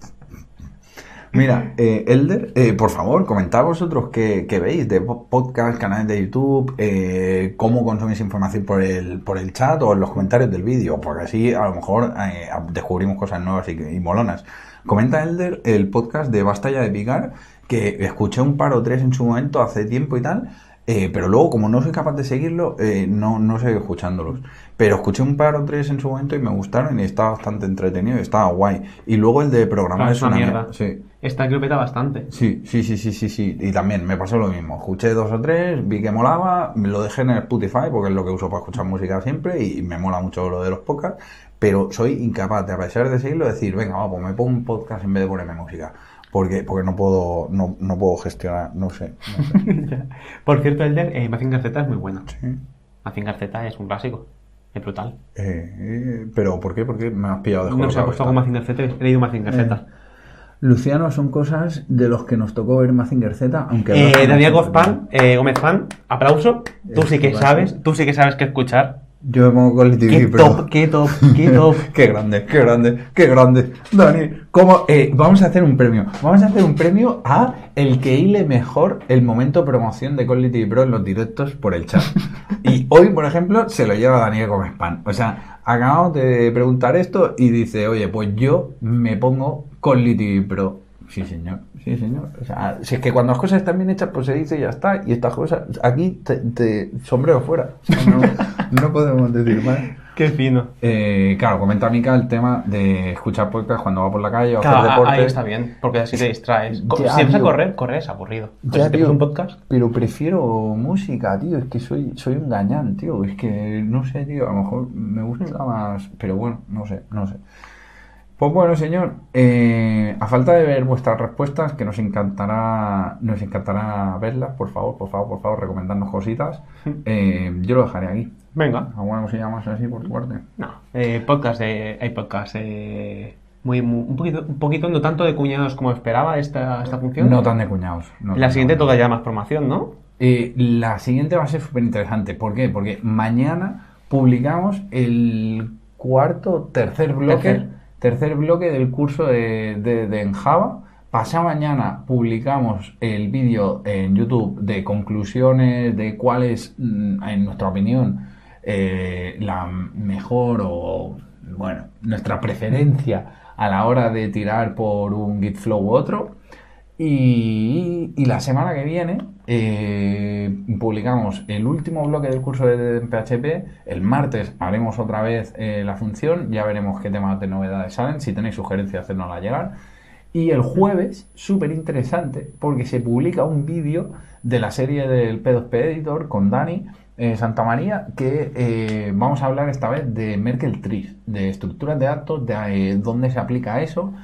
Mira, eh, Elder, eh, por favor, comentad vosotros qué, qué veis de po- podcast, canales de YouTube, eh, cómo consumís información por el, por el chat o en los comentarios del vídeo, porque así a lo mejor eh, descubrimos cosas nuevas y, y molonas. Comenta Elder el podcast de Basta de picar, que escuché un par o tres en su momento hace tiempo y tal, eh, pero luego como no soy capaz de seguirlo, eh, no, no seguí escuchándolos. Pero escuché un par o tres en su momento y me gustaron y estaba bastante entretenido y estaba guay. Y luego el de programa Claro, es una mierda. mierda. Sí. Esta que lo peta bastante. Sí, sí, sí, sí, sí, sí. Y también me pasó lo mismo. Escuché dos o tres, vi que molaba, me lo dejé en el Spotify porque es lo que uso para escuchar música siempre y me mola mucho lo de los podcasts, pero soy incapaz de, a pesar de seguirlo, decir, venga, va, pues me pongo un podcast en vez de ponerme música. Porque, porque no puedo, no, no puedo gestionar, no sé. no sé. Por cierto, Elder, eh, Mazinger Z es muy buena. Sí. Mazinger Z es un clásico. Es brutal. Eh, eh, pero ¿por qué? ¿Por qué me has pillado de No se ha puesto con Mazinger Z. He leído Mazinger Z. Luciano, son cosas de los que nos tocó ver Mazinger Z, aunque... Eh, Daniel Gozpan, eh, Gómez Fan, aplauso. Tú sí que sabes, tú sí que sabes qué escuchar. Yo me pongo con el TV, Qué pero... top, qué top, qué top. qué grande, qué grande, qué grande. Dani, ¿cómo? Eh, vamos a hacer un premio. Vamos a hacer un premio a el que hile mejor el momento promoción de Call TV Pro en los directos por el chat. Y hoy, por ejemplo, se lo lleva Daniel Gómez Pan. O sea, acabamos de preguntar esto y dice, oye, pues yo me pongo Call TV Pro. Sí, señor. Sí, señor. O sea, si es que cuando las cosas están bien hechas, pues se dice y ya está. Y estas cosas, aquí, te, te- sombrero fuera. O sea, no, no podemos decir más. Qué fino. Eh, claro, comenta Mica el tema de escuchar podcast cuando va por la calle o Claro, hacer deporte. ahí está bien, porque así te distraes. Co- Ya, si vas a correr, correr es aburrido. Pero Ya, si te tío, pones un podcast, Pero prefiero música, tío. Es que soy, soy un gañán, tío. Es que no sé, tío. A lo mejor me gusta más. Pero bueno, no sé, no sé. Pues bueno, señor, eh, a falta de ver vuestras respuestas, que nos encantará, nos encantará verlas, por favor, por favor, por favor, recomendarnos cositas. eh, yo lo dejaré aquí. venga. ¿Alguna cosilla más así por tu parte? No, eh, podcast de, hay podcast eh, muy, muy- un poquito, un poquito no tanto de cuñados como esperaba esta, esta función. No tan de cuñados. no La siguiente toca ya más formación, ¿no? Eh, la siguiente va a ser súper interesante. ¿Por qué? Porque mañana publicamos el cuarto, tercer bloque, Tercer. Tercer, bloque del curso de, de, en Java. Pasado mañana publicamos el vídeo en YouTube de conclusiones de cuál es, mm, en nuestra opinión, eh, la mejor o, bueno, nuestra preferencia a la hora de tirar por un Gitflow u otro. Y, la semana que viene eh, publicamos el último bloque del curso de PHP. El martes haremos otra vez eh, la función. Ya veremos qué temas de novedades salen. Si tenéis sugerencias, hacérnosla llegar. Y el jueves, súper interesante, porque se publica un vídeo de la serie del P2P Editor con Dani eh, Santa María, que eh, vamos a hablar esta vez de Merkle Trees, de estructuras de datos, de eh, dónde se aplica eso,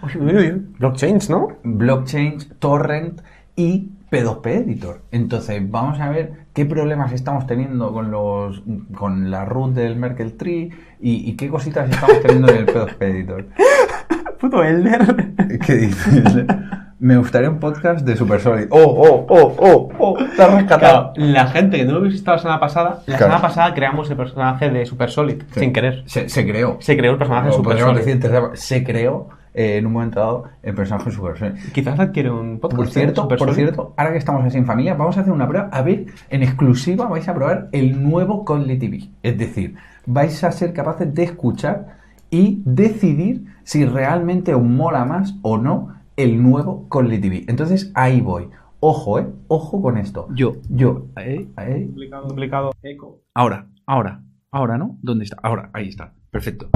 Blockchains, ¿no? blockchain, torrent y P2P Editor. Entonces, vamos a ver qué problemas estamos teniendo con los con la root del Merkle Tree y, y qué cositas estamos teniendo en el P2P Editor. Puto Elder. ¿Qué dices? Me gustaría un podcast de Super Solid. ¡Oh, oh, oh, oh, oh! ¡Te has rescatado! Claro, la gente que no lo estado la semana pasada, la Claro. semana pasada creamos el personaje de Super Solid, sin querer. Se, se creó. Se creó el personaje de O Super podríamos Solid. decir, se creó eh, en un momento dado en personajes super Quizás adquiere un podcast. Por cierto, Super por cierto, ahora que estamos así en familia, vamos a hacer una prueba. A ver, en exclusiva vais a probar el nuevo Conly TV. Es decir, vais a ser capaces de escuchar y decidir si realmente os mola más o no el nuevo Conly TV. Entonces ahí voy. Ojo, eh. Ojo con esto. Yo. Yo. ¿eh? ahí. Duplicado, duplicado, eco. Ahora, ahora, ahora, ¿no? ¿Dónde está? Ahora, ahí está. Perfecto.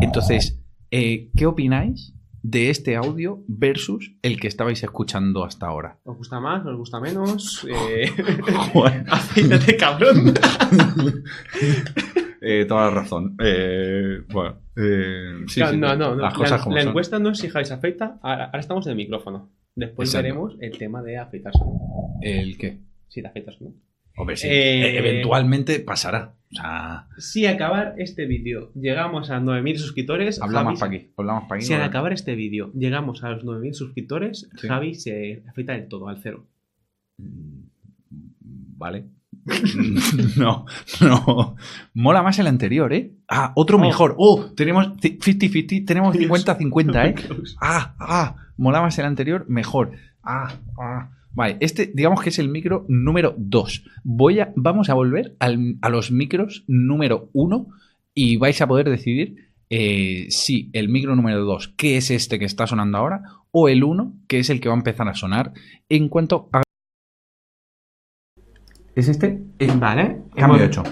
Entonces, eh, ¿qué opináis de este audio versus el que estabais escuchando hasta ahora? ¿Os gusta más? ¿Os gusta menos? Eh... Joder. Cabrón. Eh, toda la razón. Eh, bueno, eh, sí, Claro, sí, no, no, no. Las cosas la, como la son. encuesta no es si Javi se afeita. Ahora, ahora estamos en el micrófono. Después Exacto. veremos el tema de afeitarse. ¿El qué? Si te afeitas o no. Hombre, sí. Eh, E- Eventualmente pasará. O sea, Si acabar este vídeo llegamos a 9.000 suscriptores, hablamos para aquí. Hablamos para aquí. Si al acabar este vídeo llegamos a los 9.000 suscriptores, Sí. Javi se afeita del todo, al cero. Mm, Vale. no, no. Mola más el anterior, ¿eh? Ah, otro Oh. mejor. Oh, tenemos ci- 50-50, tenemos Dios. 50-50, ¿eh? Ah, ah, mola más el anterior, mejor. Ah, ah. Vale, este digamos que es el micro número 2. Voy a, vamos a volver al- a los micros número 1 y vais a poder decidir eh, si el micro número 2, que es este que está sonando ahora, o el 1, que es el que va a empezar a sonar en cuanto a... ¿Es este? Vale. Cambio hemos- hecho.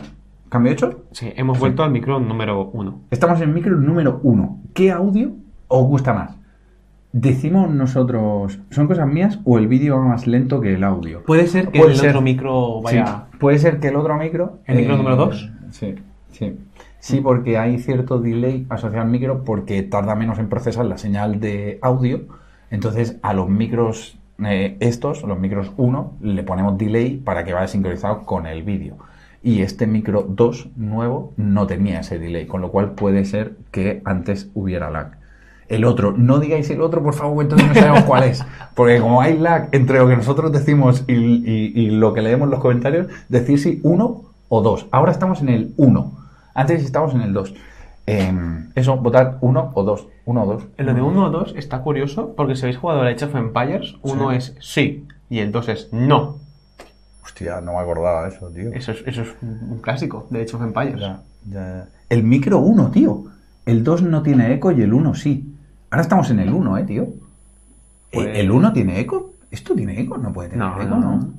¿Cambio hecho? Sí, hemos vuelto al micro número 1. Estamos en micro número uno. ¿Qué audio os gusta más? Decimos nosotros, ¿son cosas mías o el vídeo va más lento que el audio? Puede ser que Puede el ser. otro micro vaya. Sí, puede ser que el otro micro. ¿El micro número dos? Sí, sí. Sí, porque hay cierto delay asociado al micro porque tarda menos en procesar la señal de audio. Entonces, a los micros eh, estos, los micros 1, le ponemos delay para que vaya sincronizado con el vídeo. Y este micro 2 nuevo no tenía ese delay, con lo cual puede ser que antes hubiera lag. El otro, no digáis el otro, por favor, entonces no sabemos cuál es. Porque como hay lag entre lo que nosotros decimos y, y- y lo que leemos en los comentarios, decir si uno o dos. Ahora estamos en el 1. Antes estábamos en el 2. Eso, votar uno o dos. Uno o dos. En lo de 1 o 2 está curioso porque si habéis jugado a Age of Empires, uno Sí. es sí y el 2 es no. Hostia, no me acordaba de eso, tío. Eso es, eso es un clásico de Age of Empires. Ya, ya. El micro 1, tío. El 2 no tiene eco y el 1 sí. Ahora estamos en el 1, eh, tío. Pues- ¿El 1 tiene eco? ¿Esto tiene eco? No puede tener No, eco, no, ¿no?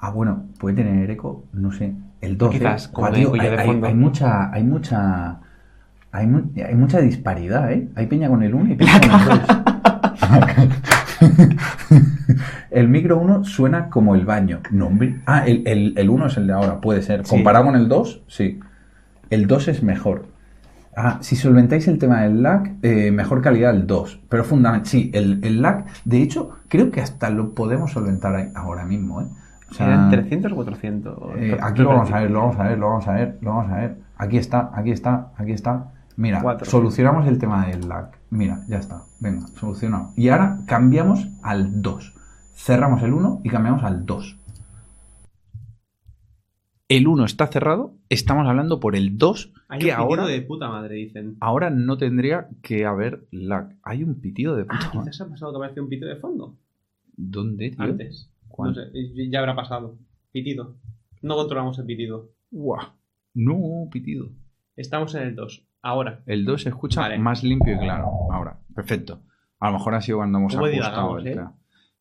Ah, bueno, puede tener eco, no sé. El 2. Quizás, eh. como de tío, hay, hay- hay mucha. Hay mucha. Hay, mu- hay mucha disparidad, ¿eh? Hay peña con el 1 y peña con el 2. el micro 1 suena como el baño. No. Ah, el, el, el 1 es el de ahora, puede ser. Sí. Comparado con el 2, sí. El 2 es mejor. Ah, si solventáis el tema del lag, eh, mejor calidad el 2. Pero fundamental, sí, el, el lag, de hecho, creo que hasta lo podemos solventar ahora mismo, ¿eh? O sea, Eran 300 o 400. eh, aquí lo vamos a ver, lo vamos a ver, lo vamos a ver, lo vamos a ver. Aquí está, aquí está, aquí está. Mira, Cuatro. solucionamos el tema del lag. Mira, ya está. Venga, solucionado. Y ahora cambiamos al 2. Cerramos el 1 y cambiamos al 2. El 1 está cerrado, estamos hablando por el 2, Hay que un pitido ahora, de puta madre, dicen. ahora no tendría que haber lag. Hay un pitido de puta Ah, madre. quizás ha pasado que apareció un pitido de fondo. ¿Dónde, tío? Antes. ¿Cuándo? No sé, ya habrá pasado. Pitido. No controlamos el pitido. Guau. No, pitido. Estamos en el 2. Ahora. El 2 se escucha Vale. más limpio y claro. Ahora, perfecto. A lo mejor ha sido cuando hemos ¿Cómo ajustado el eh?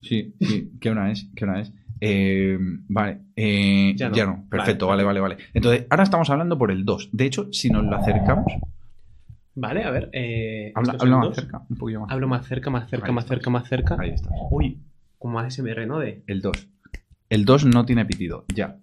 Sí, sí. ¿Qué hora es? ¿Qué hora es? Eh, vale. eh, Ya ya, no. no. Perfecto, Vale. vale, vale, vale. Entonces, ahora estamos hablando por el 2. De hecho, si nos lo acercamos, Vale, a ver. Eh, habla, ¿esto es habla más cerca, un poquito más. Hablo más cerca, más cerca, Ahí más estás. cerca, más cerca. Ahí está. Uy, como ASMR, ¿no? De... El 2. El 2 no tiene pitido. Ya.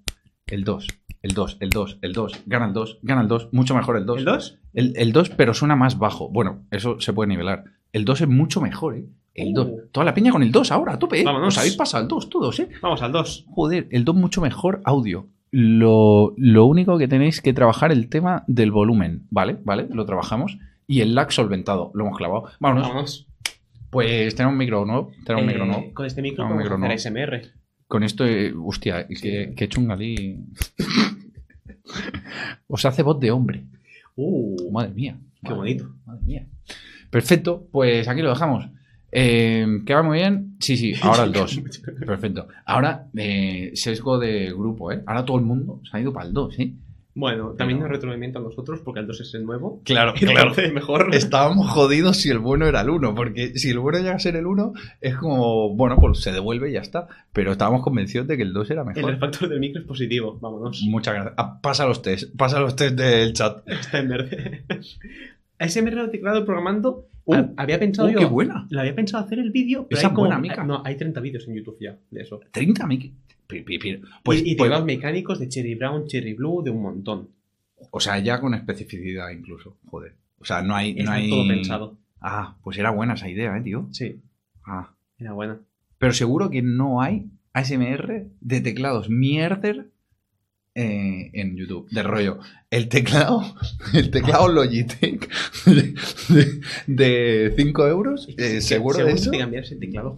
El 2. El 2, el 2, el 2. Gana el 2, gana el 2. Mucho mejor el 2. ¿El 2? El, el 2, pero suena más bajo. Bueno, eso se puede nivelar. El 2 es mucho mejor, ¿eh? El Uh. 2. Toda la peña con el 2 ahora, a tope, ¿eh? Vámonos. Os habéis pasado el 2 todos, ¿eh? Vamos al 2. Joder, el 2 mucho mejor audio. Lo, lo único que tenéis que trabajar el tema del volumen, ¿vale? ¿Vale? Lo trabajamos. Y el lag solventado, lo hemos clavado. Vámonos. Vámonos. Pues tenemos un micro nuevo. Tenemos un Eh, micro nuevo. Con este micro podemos micro hacer. ASMR. Con esto, eh, hostia, que, que chungalí. Os hace voz de hombre. Uh, Madre mía. Qué Madre bonito. Madre mía. Perfecto, pues aquí lo dejamos. Eh, ¿Qué va muy bien? Sí, sí, ahora el 2. Perfecto. Ahora, eh, sesgo de grupo, ¿eh? Ahora todo el mundo se ha ido para el 2, ¿sí? Bueno, también nos retroalimenta a nosotros porque el 2 es el nuevo. Claro, Entonces, mejor. Estábamos jodidos si el bueno era el 1, porque si el bueno llega a ser el 1, es como, bueno, pues se devuelve y ya está. Pero estábamos convencidos de que el 2 era El mejor. factor del micro es positivo. Vámonos. Muchas gracias. Ah, pasa los test, pasa los test del chat. Está en verde. ASMR teclado programando. Uh, ha- había pensado ¡Oh, yo. qué buena! Lo había pensado hacer el vídeo. pero Esa hay como- buena mica. No, hay 30 vídeos en YouTube ya de eso. 30 mic. Pues, y y pues- teclados mecánicos de Cherry Brown, Cherry Blue, de un montón. o sea, ya con especificidad incluso. Joder. O sea, no hay. No Está hay... todo pensado. Ah, pues era buena esa idea, ¿eh, tío? Sí, Ah. era buena. Pero seguro que no hay ASMR de teclados mierder eh, en YouTube. De rollo. El teclado, el teclado Logitech de 5 euros, eh, seguro de eso. el teclado.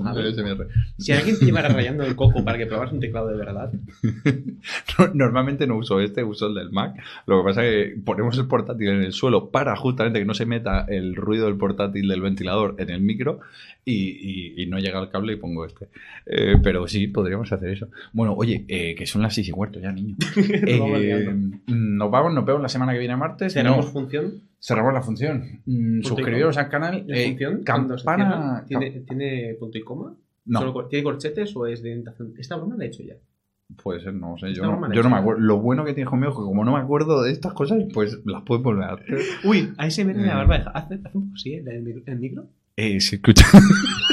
Si alguien te llevara rayando el coco para que probas un teclado de verdad, No- Normalmente no uso este, uso el del Mac. Lo que pasa es que ponemos el portátil en el suelo para justamente que no se meta el ruido del portátil del ventilador en el micro y, y- y no llega el cable y pongo este. Eh, pero sí, podríamos hacer eso. Bueno, oye, eh, que son las seis y cuarto ya, niño. nos vamos Eh, nos vamos, nos vemos la semana que viene martes. cerramos No, función. cerramos la función. Mm, suscribiros al canal. La Eh, función, se campana. cierra, ¿tiene, ¿tiene punto y coma? No, ¿Tiene corchetes o es de indentación? Esta broma la he hecho ya. puede ser, no sé. Yo no, yo me acuerdo. Lo bueno que tienes conmigo es que como no me acuerdo de estas cosas, pues las puedes volver a hacer. Uy, ASMR de la Eh. barba hace, hace un poco ¿eh? La del mi- el micro. Eh, se escucha.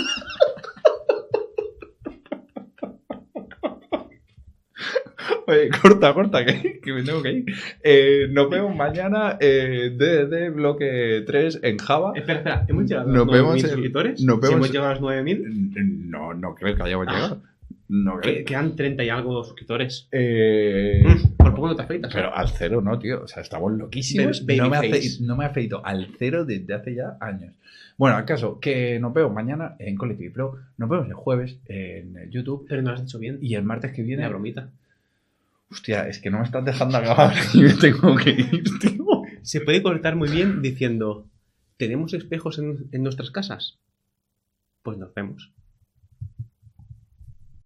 Oye, corta, corta, que, que me tengo que ir. Eh, nos vemos mañana eh, DDD bloque 3 en Java. Espera, espera, ¿hemos llegado a Nos los vemos 9.000 en- suscriptores? nos Si vemos- hemos llegado a los 9.000, No, no creo que hayamos Ah. llegado. No que- quedan 30 y algo suscriptores. Eh, Mm, Por poco no te afeitas. pero al cero no, tío. O sea, estamos loquísimos. No, me afe- no me afeito al cero desde hace ya años. Bueno, al caso, que nos vemos mañana en Collective Pro. Nos vemos el jueves en YouTube. Pero no lo has dicho bien. Y el martes que viene. Una bromita. Hostia, es que no me estás dejando acabar y me tengo que ir, tío. Se puede cortar muy bien diciendo: ¿Tenemos espejos en, en nuestras casas? Pues nos vemos.